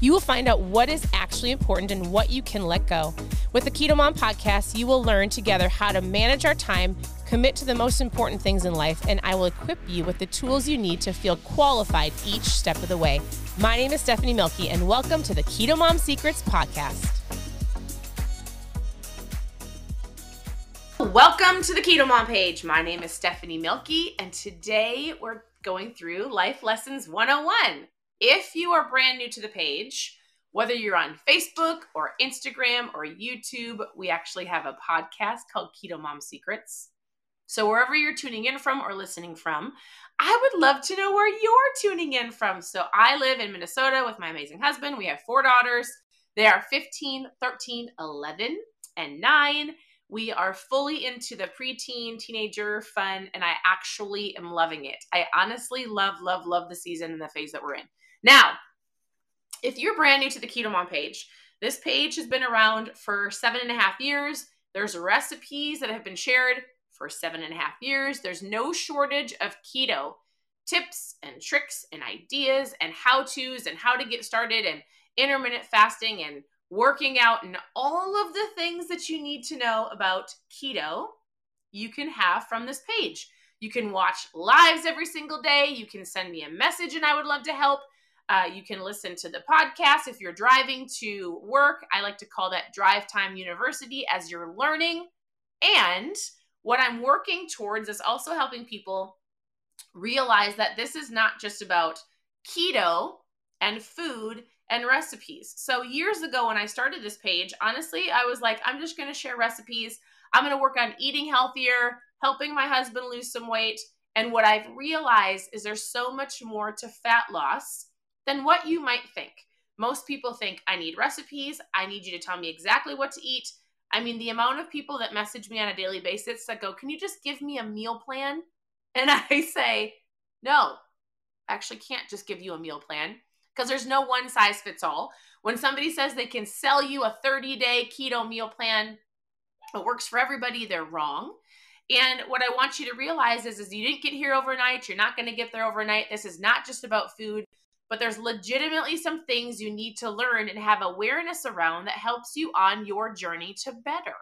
you will find out what is actually important and what you can let go. With the Keto Mom podcast, you will learn together how to manage our time, commit to the most important things in life, and I will equip you with the tools you need to feel qualified each step of the way. My name is Stephanie Mielke, and welcome to the Keto Mom Secrets podcast. Welcome to the Keto Mom page. My name is Stephanie Mielke, and today we're going through Life Lessons 101. If you are brand new to the page, whether you're on Facebook or Instagram or YouTube, we actually have a podcast called Keto Mom Secrets. So, wherever you're tuning in from or listening from, I would love to know where you're tuning in from. So, I live in Minnesota with my amazing husband. We have four daughters. They are 15, 13, 11, and 9. We are fully into the preteen, teenager fun, and I actually am loving it. I honestly love, love, love the season and the phase that we're in. Now, if you're brand new to the Keto Mom page, this page has been around for seven and a half years. There's recipes that have been shared for seven and a half years. There's no shortage of keto tips and tricks and ideas and how to's and how to get started and intermittent fasting and working out and all of the things that you need to know about keto you can have from this page. You can watch lives every single day. You can send me a message and I would love to help. Uh, you can listen to the podcast if you're driving to work. I like to call that Drive Time University as you're learning. And what I'm working towards is also helping people realize that this is not just about keto and food and recipes. So, years ago, when I started this page, honestly, I was like, I'm just going to share recipes. I'm going to work on eating healthier, helping my husband lose some weight. And what I've realized is there's so much more to fat loss than what you might think. Most people think, I need recipes. I need you to tell me exactly what to eat. I mean, the amount of people that message me on a daily basis that go, Can you just give me a meal plan? And I say, No, I actually can't just give you a meal plan because there's no one size fits all. When somebody says they can sell you a 30 day keto meal plan, it works for everybody, they're wrong. And what I want you to realize is, is you didn't get here overnight. You're not going to get there overnight. This is not just about food but there's legitimately some things you need to learn and have awareness around that helps you on your journey to better.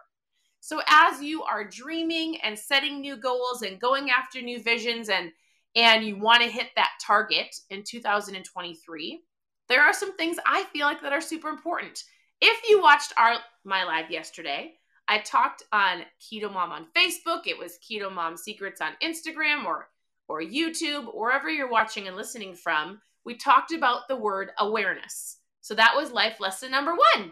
So as you are dreaming and setting new goals and going after new visions and and you want to hit that target in 2023, there are some things I feel like that are super important. If you watched our my live yesterday, I talked on Keto Mom on Facebook, it was Keto Mom Secrets on Instagram or or YouTube, wherever you're watching and listening from we talked about the word awareness. So that was life lesson number one.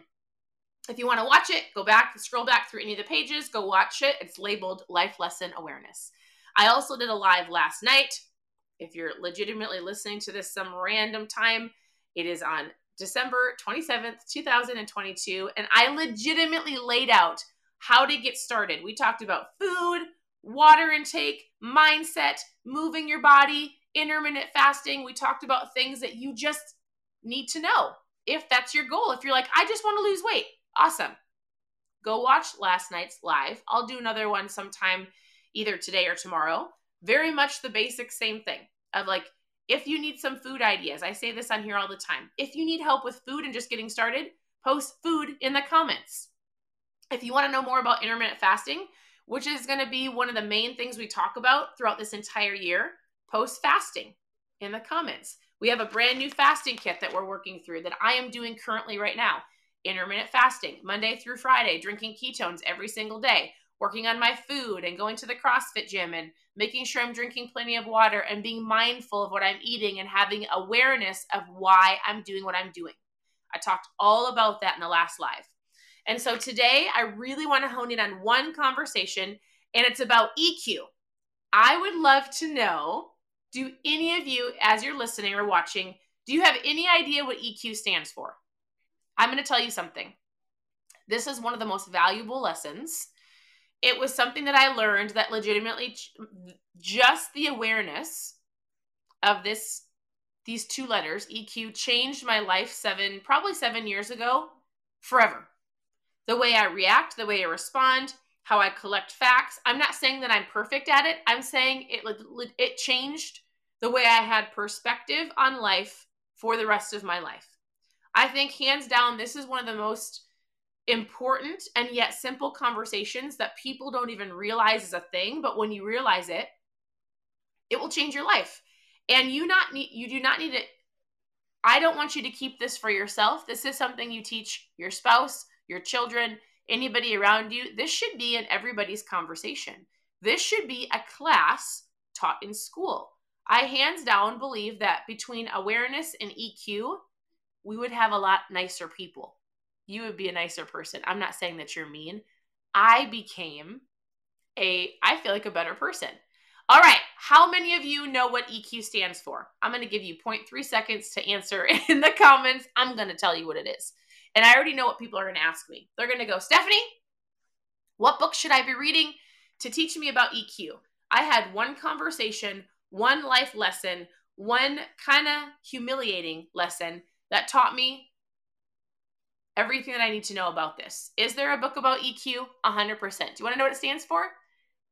If you want to watch it, go back, scroll back through any of the pages, go watch it. It's labeled Life Lesson Awareness. I also did a live last night. If you're legitimately listening to this some random time, it is on December 27th, 2022. And I legitimately laid out how to get started. We talked about food, water intake, mindset, moving your body, intermittent fasting. We talked about things that you just need to know if that's your goal. If you're like, I just want to lose weight, awesome. Go watch last night's live. I'll do another one sometime either today or tomorrow. Very much the basic same thing of like, if you need some food ideas, I say this on here all the time. If you need help with food and just getting started, post food in the comments. If you want to know more about intermittent fasting, which is going to be one of the main things we talk about throughout this entire year, post fasting in the comments. We have a brand new fasting kit that we're working through that I am doing currently right now. Intermittent fasting, Monday through Friday, drinking ketones every single day, working on my food and going to the CrossFit gym and making sure I'm drinking plenty of water and being mindful of what I'm eating and having awareness of why I'm doing what I'm doing. I talked all about that in the last live. And so today I really want to hone in on one conversation and it's about EQ. I would love to know do any of you, as you're listening or watching, do you have any idea what EQ stands for? I'm going to tell you something. This is one of the most valuable lessons it was something that I learned that legitimately just the awareness of this these two letters EQ changed my life 7 probably 7 years ago forever. The way I react, the way I respond, how I collect facts. I'm not saying that I'm perfect at it. I'm saying it it changed the way I had perspective on life for the rest of my life. I think hands down this is one of the most important and yet simple conversations that people don't even realize is a thing, but when you realize it, it will change your life. And you not need you do not need it I don't want you to keep this for yourself. This is something you teach your spouse, your children, anybody around you. This should be in everybody's conversation. This should be a class taught in school. I hands down believe that between awareness and EQ, we would have a lot nicer people you would be a nicer person. I'm not saying that you're mean. I became a, I feel like a better person. All right. How many of you know what EQ stands for? I'm going to give you 0.3 seconds to answer in the comments. I'm going to tell you what it is. And I already know what people are going to ask me. They're going to go, Stephanie, what book should I be reading to teach me about EQ? I had one conversation, one life lesson, one kind of humiliating lesson that taught me everything that I need to know about this. Is there a book about EQ? 100%. Do you want to know what it stands for?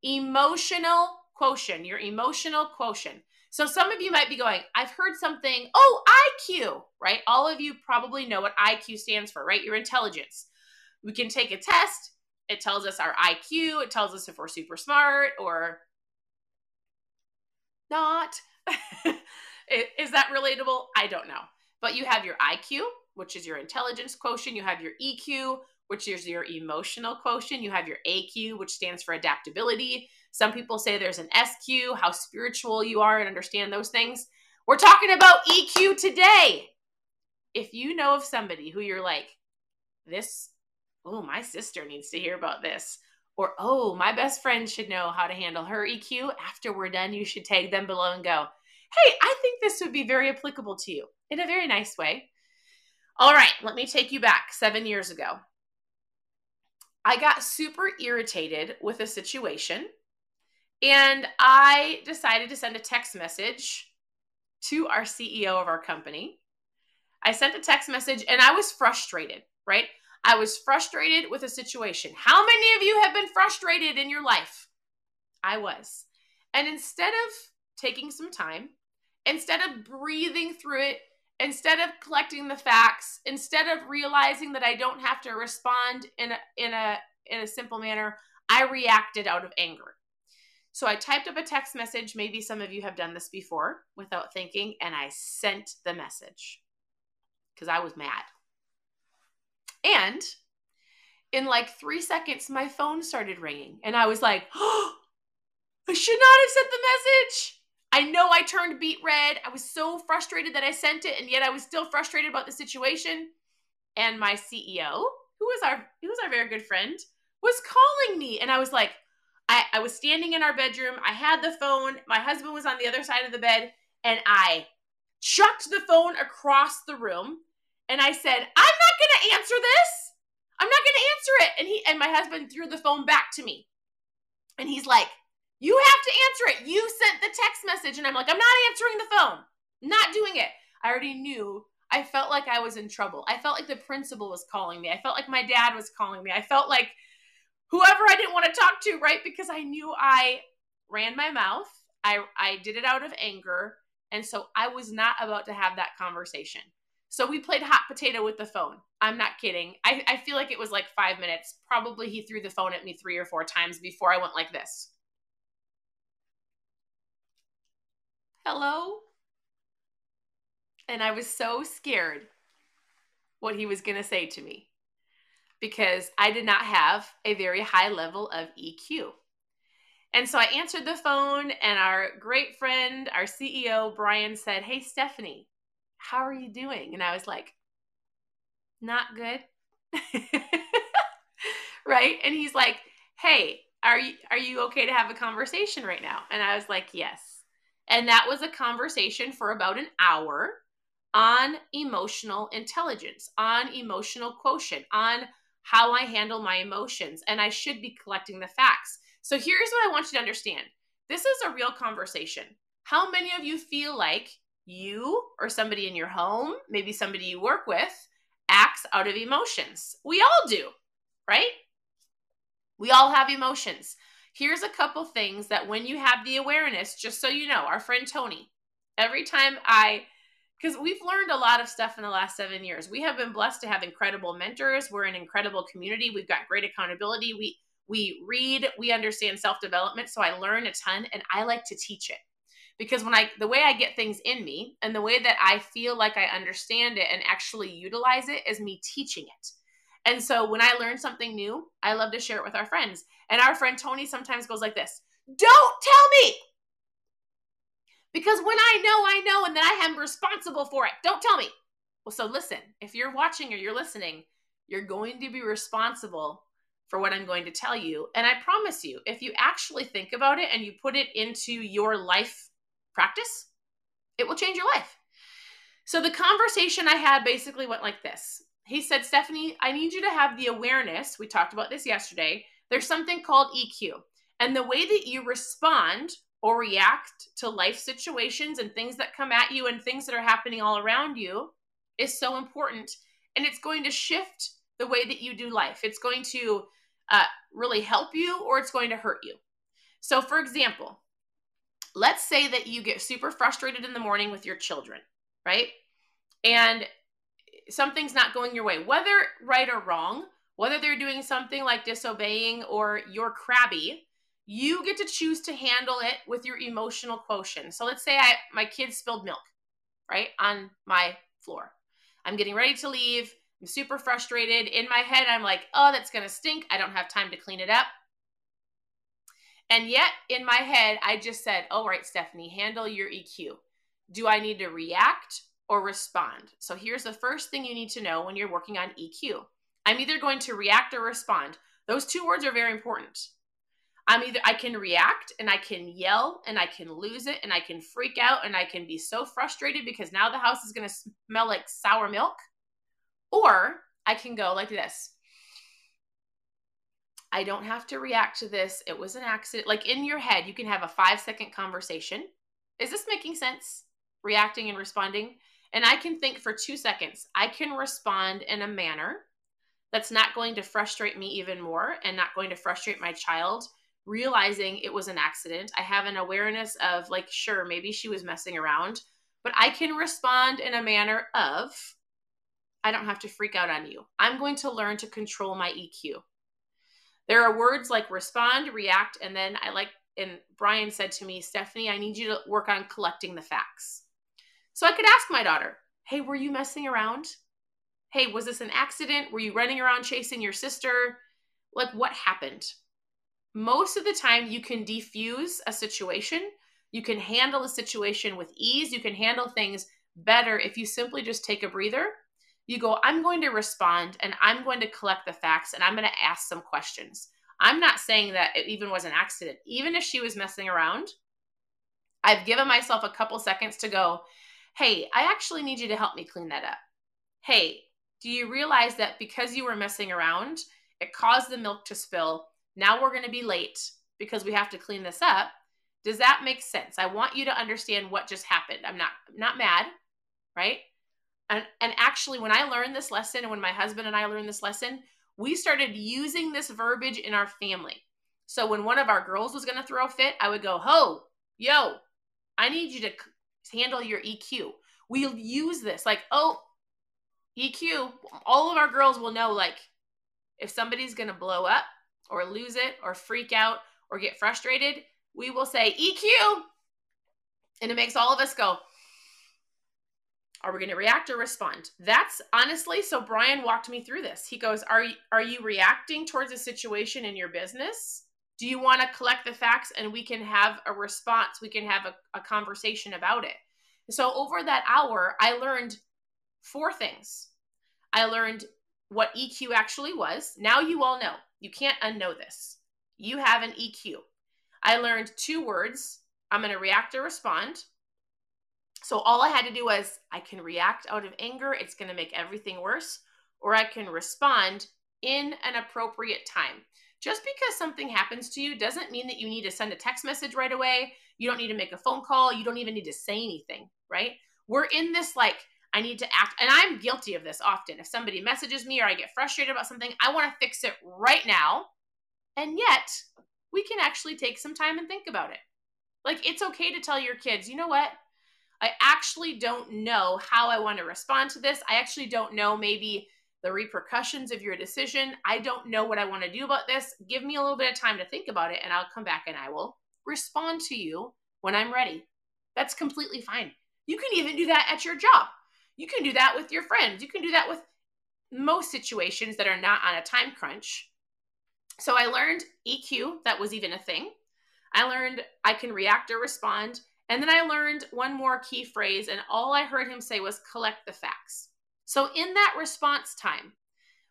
Emotional quotient, your emotional quotient. So some of you might be going, I've heard something, oh, IQ, right? All of you probably know what IQ stands for, right? Your intelligence. We can take a test. It tells us our IQ. It tells us if we're super smart or not. Is that relatable? I don't know. But you have your IQ, which is your intelligence quotient. You have your EQ, which is your emotional quotient. You have your AQ, which stands for adaptability. Some people say there's an SQ, how spiritual you are and understand those things. We're talking about EQ today. If you know of somebody who you're like, this, oh, my sister needs to hear about this, or oh, my best friend should know how to handle her EQ, after we're done, you should tag them below and go, hey, I think this would be very applicable to you in a very nice way. All right, let me take you back seven years ago. I got super irritated with a situation and I decided to send a text message to our CEO of our company. I sent a text message and I was frustrated, right? I was frustrated with a situation. How many of you have been frustrated in your life? I was. And instead of taking some time, instead of breathing through it instead of collecting the facts, instead of realizing that I don't have to respond in a in a in a simple manner, I reacted out of anger. So I typed up a text message, maybe some of you have done this before without thinking, and I sent the message because I was mad. And in like three seconds, my phone started ringing, and I was like, oh, I should not have sent the message. I know I turned beet red. I was so frustrated that I sent it, and yet I was still frustrated about the situation. And my CEO, who was our who was our very good friend, was calling me, and I was like, I, I was standing in our bedroom. I had the phone. My husband was on the other side of the bed, and I chucked the phone across the room, and I said, "I'm not to answer this. I'm not to answer it." And he and my husband threw the phone back to me, and he's like you have to answer it. You sent the text message, and I'm like, I'm not answering the phone. not doing it. I already knew. I felt like I was in trouble. I felt like the principal was calling me. I felt like my dad was calling me. I felt like whoever I didn't want to talk to, right? Because I knew I ran my mouth. I I did it out of anger, and so I was not about to have that conversation. So we played hot potato with the phone. I'm not kidding. I, I feel like it was like five minutes. Probably he threw the phone at me three or four times before I went like this. hello? And I was so scared what he was going to say to me because I did not have a very high level of EQ. And so I answered the phone, and our great friend, our CEO, Brian, said, Hey, Stephanie, how are you doing? And I was like, Not good. right? And he's like, Hey, are you are you okay to have a conversation right now? And I was like, Yes. And that was a conversation for about an hour on emotional intelligence, on emotional quotient, on how I handle my emotions, and I should be collecting the facts. So here's what I want you to understand this is a real conversation. How many of you feel like you or somebody in your home, maybe somebody you work with, acts out of emotions? We all do, right? We all have emotions. Here's a couple things that when you have the awareness, just so you know, our friend Tony, every time I because we've learned a lot of stuff in the last seven years. We have been blessed to have incredible mentors. We're an incredible community. We've got great accountability. We we read, we understand self development. So I learn a ton, and I like to teach it because when I the way I get things in me and the way that I feel like I understand it and actually utilize it is me teaching it. And so when I learn something new, I love to share it with our friends. And our friend Tony sometimes goes like this Don't tell me! Because when I know, I know, and then I am responsible for it. Don't tell me. Well, so listen, if you're watching or you're listening, you're going to be responsible for what I'm going to tell you. And I promise you, if you actually think about it and you put it into your life practice, it will change your life. So the conversation I had basically went like this he said, Stephanie, I need you to have the awareness. We talked about this yesterday. There's something called EQ. And the way that you respond or react to life situations and things that come at you and things that are happening all around you is so important. And it's going to shift the way that you do life. It's going to uh, really help you or it's going to hurt you. So, for example, let's say that you get super frustrated in the morning with your children, right? And something's not going your way, whether right or wrong, whether they're doing something like disobeying or you're crabby, you get to choose to handle it with your emotional quotient. So let's say I my kids spilled milk, right, on my floor. I'm getting ready to leave. I'm super frustrated. In my head, I'm like, oh, that's going to stink. I don't have time to clean it up. And yet, in my head, I just said, all right, Stephanie, handle your EQ. Do I need to react or respond. So here's the first thing you need to know when you're working on EQ. I'm either going to react or respond. Those two words are very important. I'm either I can react and I can yell and I can lose it and I can freak out and I can be so frustrated because now the house is going to smell like sour milk. Or I can go like this. I don't have to react to this. It was an accident. Like in your head, you can have a five second conversation. Is this making sense? Reacting and responding and I can think for two seconds. I can respond in a manner that's not going to frustrate me even more and not going to frustrate my child, realizing it was an accident. I have an awareness of, like, sure, maybe she was messing around, but I can respond in a manner of, I don't have to freak out on you. I'm going to learn to control my EQ. There are words like respond, react, and then I like, and Brian said to me, Stephanie, I need you to work on collecting the facts. So I could ask my daughter, hey, were you messing around? Hey, was this an accident? Were you running around chasing your sister? Like, what happened? Most of the time, you can defuse a situation. You can handle a situation with ease. You can handle things better if you simply just take a breather. You go, I'm going to respond and I'm going to collect the facts and I'm going to ask some questions. I'm not saying that it even was an accident. Even if she was messing around, I've given myself a couple seconds to go, Hey, I actually need you to help me clean that up. Hey, do you realize that because you were messing around, it caused the milk to spill? Now we're going to be late because we have to clean this up. Does that make sense? I want you to understand what just happened. I'm not not mad, right? And and actually when I learned this lesson and when my husband and I learned this lesson, we started using this verbiage in our family. So when one of our girls was going to throw a fit, I would go, "Ho, yo, I need you to handle your EQ. We'll use this like, oh, EQ. All of our girls will know like if somebody's going to blow up or lose it or freak out or get frustrated, we will say EQ. And it makes all of us go, are we going to react or respond? That's honestly, so Brian walked me through this. He goes, "Are you, are you reacting towards a situation in your business do you want to collect the facts and we can have a response? We can have a, a conversation about it. So, over that hour, I learned four things. I learned what EQ actually was. Now you all know. You can't unknow this. You have an EQ. I learned two words I'm going to react or respond. So, all I had to do was I can react out of anger, it's going to make everything worse, or I can respond in an appropriate time. Just because something happens to you doesn't mean that you need to send a text message right away. You don't need to make a phone call. You don't even need to say anything, right? We're in this like, I need to act. And I'm guilty of this often. If somebody messages me or I get frustrated about something, I want to fix it right now. And yet, we can actually take some time and think about it. Like, it's okay to tell your kids, you know what? I actually don't know how I want to respond to this. I actually don't know maybe the repercussions of your decision. I don't know what I want to do about this. Give me a little bit of time to think about it, and I'll come back and I will respond to you when I'm ready. That's completely fine. You can even do that at your job. You can do that with your friends. You can do that with most situations that are not on a time crunch. So I learned EQ, that was even a thing. I learned I can react or respond. And then I learned one more key phrase, and all I heard him say was collect the facts. So in that response time,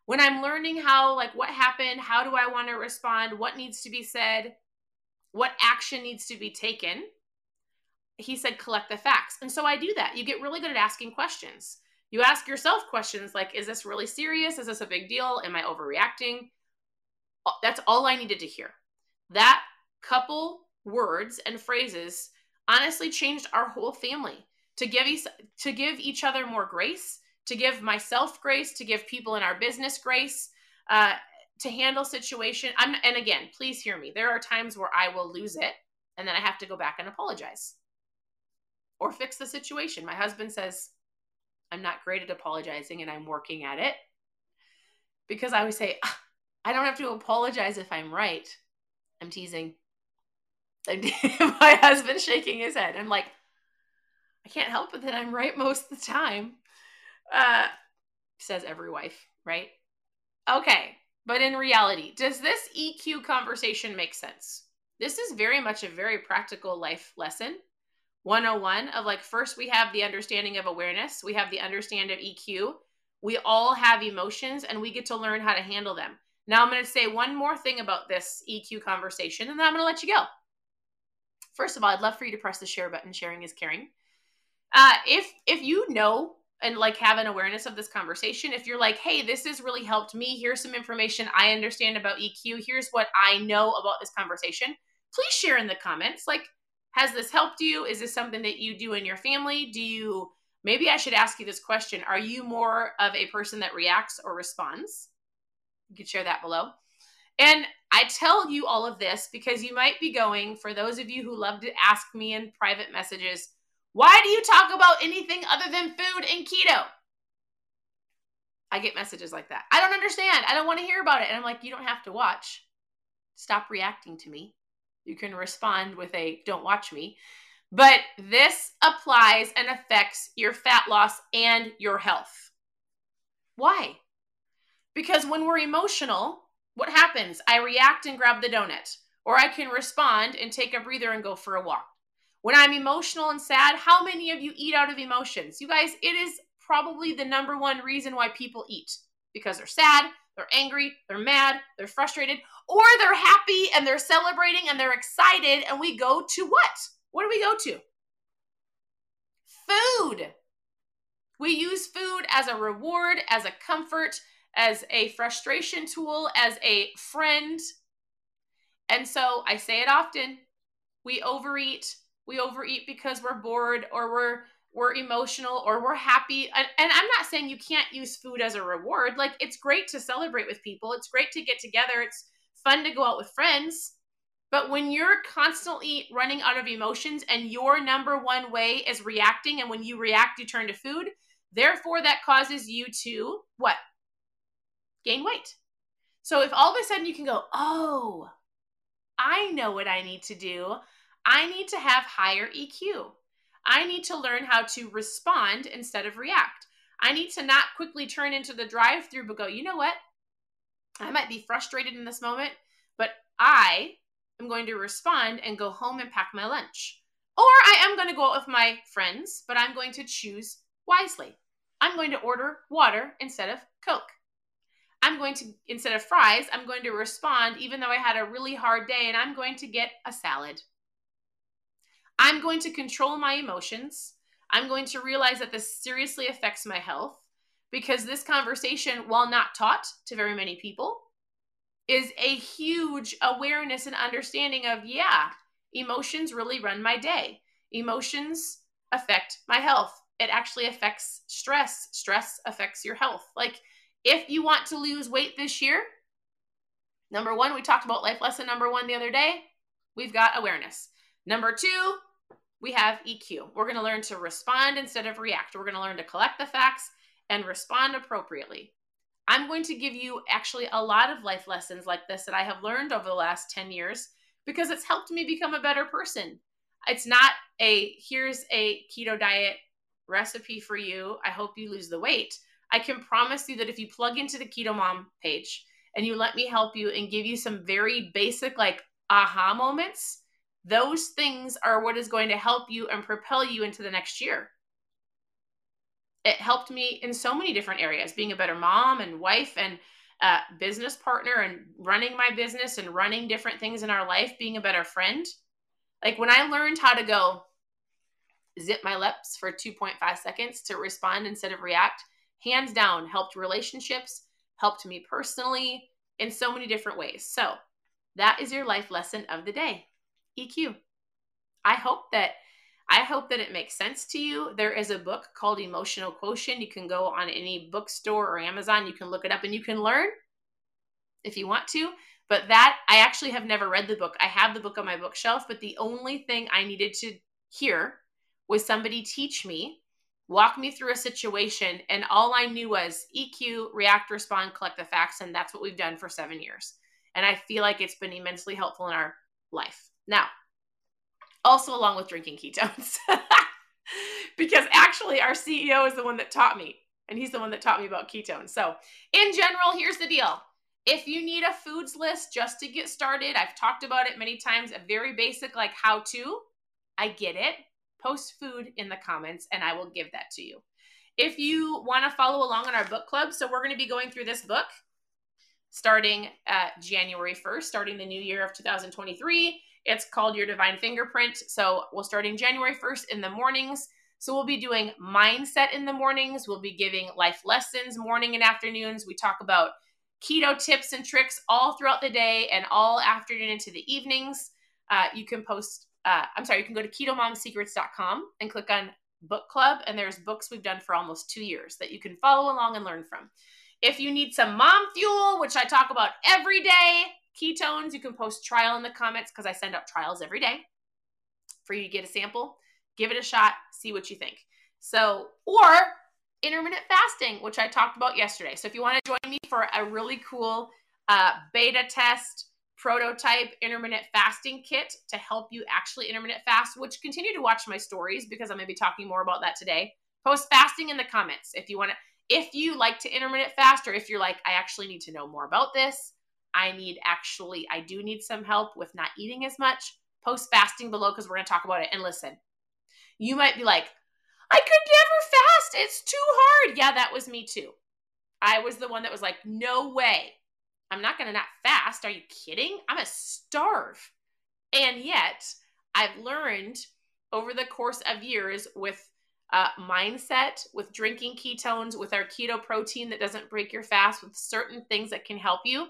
when I'm learning how, like, what happened, how do I want to respond, what needs to be said, what action needs to be taken, he said, collect the facts. And so I do that. You get really good at asking questions. You ask yourself questions like, is this really serious? Is this a big deal? Am I overreacting? That's all I needed to hear. That couple words and phrases honestly changed our whole family to give each, to give each other more grace, to give myself grace, to give people in our business grace, uh, to handle situation. I'm and again, please hear me. There are times where I will lose it and then I have to go back and apologize or fix the situation. My husband says I'm not great at apologizing and I'm working at it because I always say I don't have to apologize if I'm right. I'm teasing. my husband shaking his head. I'm like, I can't help it that I'm right most of the time. Uh, says every wife, right? Okay, but in reality, does this EQ conversation make sense? This is very much a very practical life lesson. 101 of like, first we have the understanding of awareness, we have the understanding of EQ. We all have emotions and we get to learn how to handle them. Now, I'm going to say one more thing about this EQ conversation and then I'm going to let you go. First of all, I'd love for you to press the share button. Sharing is caring. Uh, if if you know and like have an awareness of this conversation, if you're like, hey, this has really helped me. Here's some information I understand about EQ. Here's what I know about this conversation. Please share in the comments. Like, has this helped you? Is this something that you do in your family? Do you maybe I should ask you this question? Are you more of a person that reacts or responds? You could share that below. And I tell you all of this because you might be going, for those of you who love to ask me in private messages, why do you talk about anything other than food and keto? I get messages like that. I don't understand. I don't want to hear about it. And I'm like, you don't have to watch. Stop reacting to me. You can respond with a don't watch me. But this applies and affects your fat loss and your health. Why? Because when we're emotional, what happens? I react and grab the donut, or I can respond and take a breather and go for a walk. When I'm emotional and sad, how many of you eat out of emotions? You guys, it is probably the number one reason why people eat because they're sad, they're angry, they're mad, they're frustrated, or they're happy and they're celebrating and they're excited. And we go to what? What do we go to? Food. We use food as a reward, as a comfort, as a frustration tool, as a friend. And so I say it often we overeat. We overeat because we're bored or we're we're emotional or we're happy. And, and, I'm not saying you can't use food as a reward. Like it's great to celebrate with people. It's great to get together. It's fun to go out with friends. But when you're constantly running out of emotions and your number one way is reacting, and when you react, you turn to food, therefore that causes you to what? Gain weight. So if all of a sudden you can go, oh, I know what I need to do. I need to have higher EQ. I need to learn how to respond instead of react. I need to not quickly turn into the drive through, but go, you know what? I might be frustrated in this moment, but I am going to respond and go home and pack my lunch. Or I am going to go out with my friends, but I'm going to choose wisely. I'm going to order water instead of Coke. I'm going to, instead of fries, I'm going to respond, even though I had a really hard day, and I'm going to get a salad. I'm going to control my emotions. I'm going to realize that this seriously affects my health. because this conversation, while not taught to very many people, is a huge awareness and understanding of, yeah, emotions really run my day. Emotions affect my health. It actually affects stress. Stress affects your health. Like, if you want to lose weight this year, number one, we talked about life lesson number one the other day. We've got awareness. Number two, we have EQ. We're going to learn to respond instead of react. We're going to learn to collect the facts and respond appropriately. I'm going to give you actually a lot of life lessons like this that I have learned over the last 10 years because it's helped me become a better person. It's not a here's a keto diet recipe for you. I hope you lose the weight. I can promise you that if you plug into the Keto Mom page and you let me help you and give you some very basic, like aha moments, those things are what is going to help you and propel you into the next year. It helped me in so many different areas being a better mom and wife and uh, business partner and running my business and running different things in our life being a better friend. Like when i learned how to go zip my lips for 2.5 seconds to respond instead of react hands down helped relationships helped me personally in so many different ways so that is your life lesson of the day eq i hope that I hope that it makes sense to you. There is a book called Emotional Quotient. You can go on any bookstore or Amazon, you can look it up and you can learn if you want to. But that, I actually have never read the book. I have the book on my bookshelf, but the only thing I needed to hear was somebody teach me, walk me through a situation, and all I knew was EQ, react, respond, collect the facts, and that's what we've done for seven years. And I feel like it's been immensely helpful in our life. Now, also along with drinking ketones. because actually, our CEO is the one that taught me, and he's the one that taught me about ketones. So, in general, here's the deal. If you need a foods list just to get started, I've talked about it many times, a very basic like how to. I get it. Post food in the comments and I will give that to you. If you want to follow along on our book club, so we're going to be going through this book starting January 1st, starting the new year of 2023. It's called Your Divine Fingerprint. So we'll starting January 1st in the mornings. So we'll be doing mindset in the mornings. We'll be giving life lessons morning and afternoons. We talk about keto tips and tricks all throughout the day and all afternoon into the evenings. Uh, you can post, uh, I'm sorry, you can go to ketomomsecrets.com and click on book club. And there's books we've done for almost two years that you can follow along and learn from. If you need some mom fuel, which I talk about every day, ketones, you can post trial in the comments because I send out trials every day for you to get a sample. Give it a shot, see what you think. So, or intermittent fasting, which I talked about yesterday. So, if you want to join me for a really cool uh, beta test prototype intermittent fasting kit to help you actually intermittent fast, which continue to watch my stories because I'm going to be talking more about that today. Post fasting in the comments if you want to. If you like to intermittent fast, or if you're like, I actually need to know more about this, I need actually, I do need some help with not eating as much. Post fasting below because we're going to talk about it. And listen, you might be like, I could never fast. It's too hard. Yeah, that was me too. I was the one that was like, no way. I'm not going to not fast. Are you kidding? I'm a starve. And yet, I've learned over the course of years with uh, mindset, with drinking ketones, with our keto protein that doesn't break your fast, with certain things that can help you,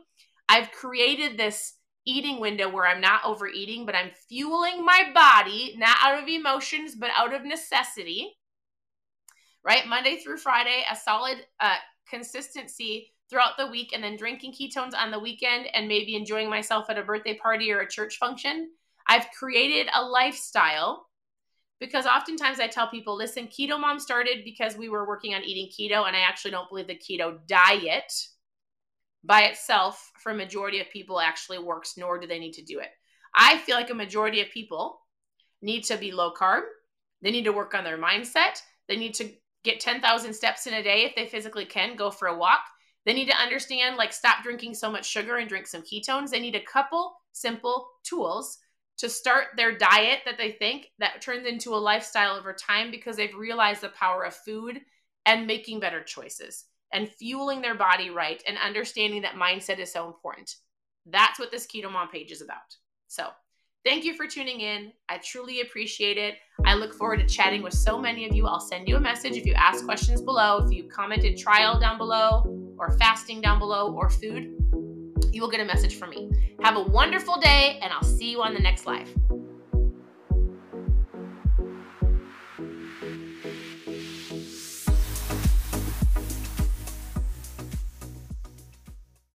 I've created this eating window where I'm not overeating, but I'm fueling my body, not out of emotions, but out of necessity. Right? Monday through Friday, a solid uh, consistency throughout the week, and then drinking ketones on the weekend and maybe enjoying myself at a birthday party or a church function. I've created a lifestyle because oftentimes I tell people, listen, Keto Mom started because we were working on eating keto, and I actually don't believe the keto diet by itself for a majority of people actually works, nor do they need to do it. I feel like a majority of people need to be low carb. They need to work on their mindset. They need to get 10,000 steps in a day if they physically can, go for a walk. They need to understand, like, stop drinking so much sugar and drink some ketones. They need a couple simple tools to start their diet that they think that turns into a lifestyle over time because they've realized the power of food and making better choices and fueling their body right and understanding that mindset is so important. That's what this Keto Mom page is about. So, Thank you for tuning in. I truly appreciate it. I look forward to chatting with so many of you. I'll send you a message if you ask questions below. If you commented trial down below, or fasting down below, or food, you will get a message from me. Have a wonderful day, and I'll see you on the next live.